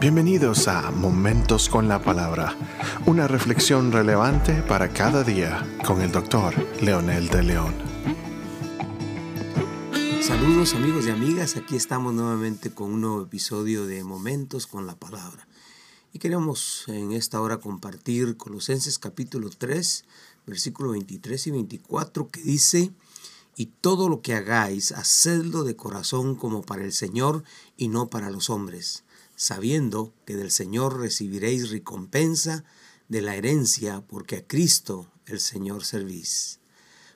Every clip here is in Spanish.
Bienvenidos a Momentos con la Palabra, una reflexión relevante para cada día con el doctor Leonel de León. Saludos amigos y amigas, aquí estamos nuevamente con un nuevo episodio de Momentos con la Palabra. Y queremos en esta hora compartir Colosenses capítulo 3, versículo 23 y 24, que dice, y todo lo que hagáis, hacedlo de corazón como para el Señor y no para los hombres sabiendo que del Señor recibiréis recompensa de la herencia, porque a Cristo el Señor servís.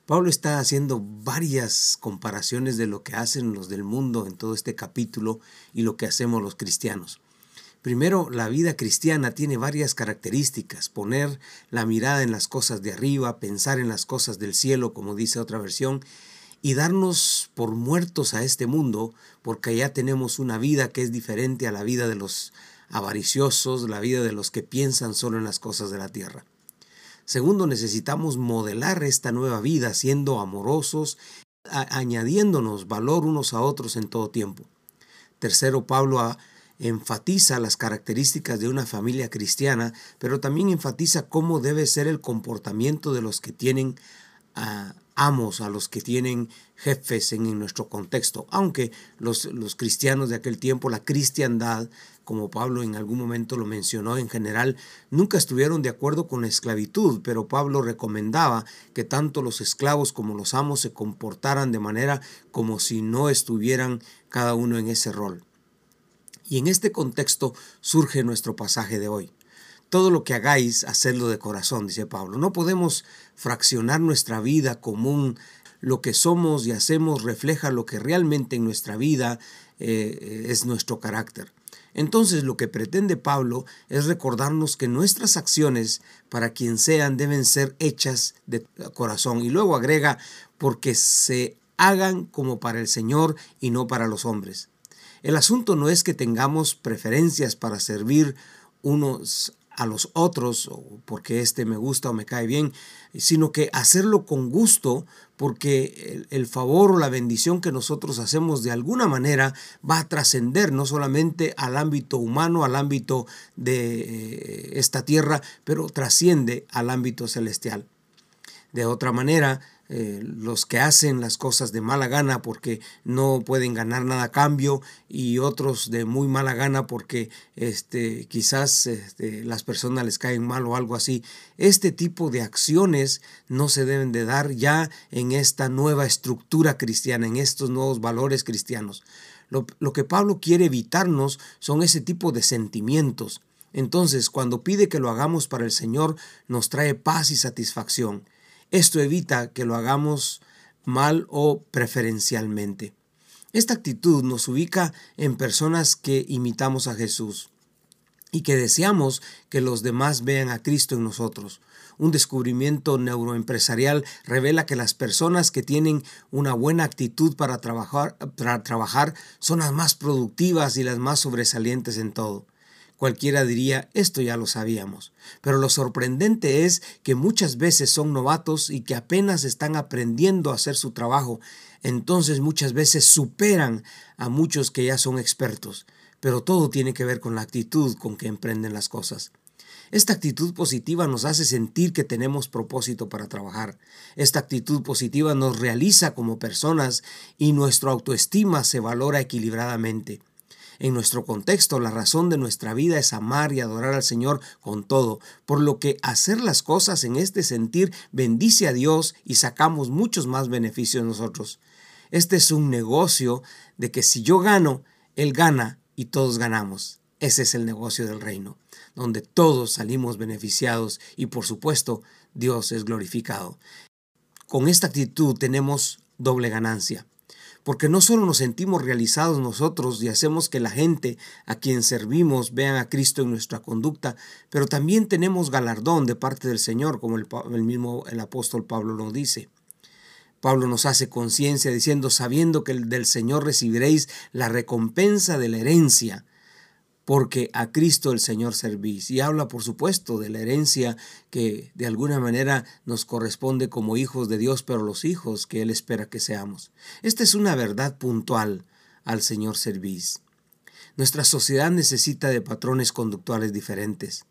Pablo está haciendo varias comparaciones de lo que hacen los del mundo en todo este capítulo y lo que hacemos los cristianos. Primero, la vida cristiana tiene varias características. Poner la mirada en las cosas de arriba, pensar en las cosas del cielo, como dice otra versión, y darnos por muertos a este mundo, porque ya tenemos una vida que es diferente a la vida de los avariciosos, la vida de los que piensan solo en las cosas de la tierra. Segundo, necesitamos modelar esta nueva vida siendo amorosos, añadiéndonos valor unos a otros en todo tiempo. Tercero, Pablo enfatiza las características de una familia cristiana, pero también enfatiza cómo debe ser el comportamiento de los que tienen a, amos, a los que tienen jefes en, nuestro contexto, aunque los, los, cristianos de aquel tiempo, la cristiandad, como Pablo en algún momento lo mencionó en general, nunca estuvieron de acuerdo con la esclavitud, pero Pablo recomendaba que tanto los esclavos como los amos se comportaran de manera como si no estuvieran cada uno en ese rol. Y en este contexto surge nuestro pasaje de hoy. Todo lo que hagáis, hacedlo de corazón, dice Pablo. No podemos fraccionar nuestra vida común. Lo que somos y hacemos refleja lo que realmente en nuestra vida eh, es nuestro carácter. Entonces lo que pretende Pablo es recordarnos que nuestras acciones, para quien sean, deben ser hechas de corazón. Y luego agrega, porque se hagan como para el Señor y no para los hombres. El asunto no es que tengamos preferencias para servir unos a los otros porque este me gusta o me cae bien, sino que hacerlo con gusto porque el, favor o la bendición que nosotros hacemos de alguna manera va a trascender no solamente al ámbito humano, al ámbito de eh, esta tierra, pero trasciende al ámbito celestial. De otra manera, eh, los que hacen las cosas de mala gana porque no pueden ganar nada a cambio y otros de muy mala gana porque este, quizás este, las personas les caen mal o algo así. Este tipo de acciones no se deben de dar ya en esta nueva estructura cristiana, en estos nuevos valores cristianos. Lo, lo que Pablo quiere evitarnos son ese tipo de sentimientos. Entonces, cuando pide que lo hagamos para el Señor, nos trae paz y satisfacción. Esto evita que lo hagamos mal o preferencialmente. Esta actitud nos ubica en personas que imitamos a Jesús y que deseamos que los demás vean a Cristo en nosotros. Un descubrimiento neuroempresarial revela que las personas que tienen una buena actitud para trabajar, para trabajar son las más productivas y las más sobresalientes en todo. Cualquiera diría, esto ya lo sabíamos. Pero lo sorprendente es que muchas veces son novatos y que apenas están aprendiendo a hacer su trabajo. Entonces muchas veces superan a muchos que ya son expertos. Pero todo tiene que ver con la actitud con que emprenden las cosas. Esta actitud positiva nos hace sentir que tenemos propósito para trabajar. Esta actitud positiva nos realiza como personas y nuestra autoestima se valora equilibradamente. En nuestro contexto, la razón de nuestra vida es amar y adorar al Señor con todo, por lo que hacer las cosas en este sentir bendice a Dios y sacamos muchos más beneficios nosotros. Este es un negocio de que si yo gano, Él gana y todos ganamos. Ese es el negocio del reino, donde todos salimos beneficiados y por supuesto Dios es glorificado. Con esta actitud tenemos doble ganancia porque no solo nos sentimos realizados nosotros y hacemos que la gente a quien servimos vean a Cristo en nuestra conducta, pero también tenemos galardón de parte del Señor, como el, mismo el apóstol Pablo lo dice. Pablo nos hace conciencia diciendo, sabiendo que del Señor recibiréis la recompensa de la herencia, porque a Cristo el Señor servís. Y habla, por supuesto, de la herencia que de alguna manera nos corresponde como hijos de Dios, pero los hijos que Él espera que seamos. Esta es una verdad puntual al Señor servís. Nuestra sociedad necesita de patrones conductuales diferentes.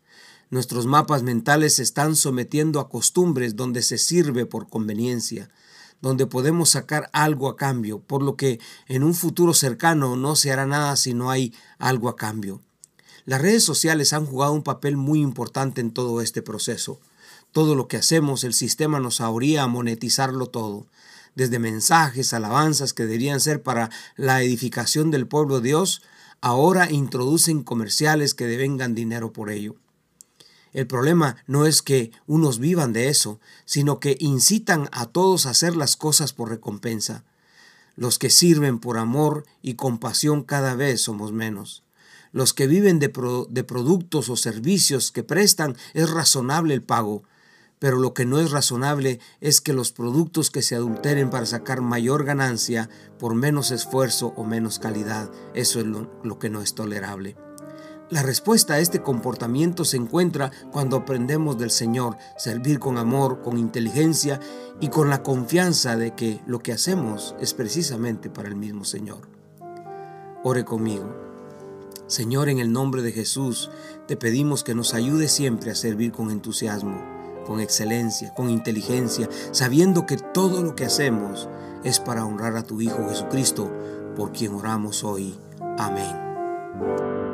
Nuestros mapas mentales se están sometiendo a costumbres donde se sirve por conveniencia, donde podemos sacar algo a cambio, por lo que en un futuro cercano no se hará nada si no hay algo a cambio. Las redes sociales han jugado un papel muy importante en todo este proceso. Todo lo que hacemos, el sistema nos ahoría a monetizarlo todo, desde mensajes, alabanzas que deberían ser para la edificación del pueblo de Dios, ahora introducen comerciales que devengan dinero por ello. El problema no es que unos vivan de eso, sino que incitan a todos a hacer las cosas por recompensa. Los que sirven por amor y compasión cada vez somos menos. Los que viven de, productos o servicios que prestan es razonable el pago, pero lo que no es razonable es que los productos que se adulteren para sacar mayor ganancia por menos esfuerzo o menos calidad, eso es lo, que no es tolerable. La respuesta a este comportamiento se encuentra cuando aprendemos del Señor servir con amor, con inteligencia y con la confianza de que lo que hacemos es precisamente para el mismo Señor. Ore conmigo. Señor, en el nombre de Jesús, te pedimos que nos ayude siempre a servir con entusiasmo, con excelencia, con inteligencia, sabiendo que todo lo que hacemos es para honrar a tu Hijo Jesucristo, por quien oramos hoy. Amén.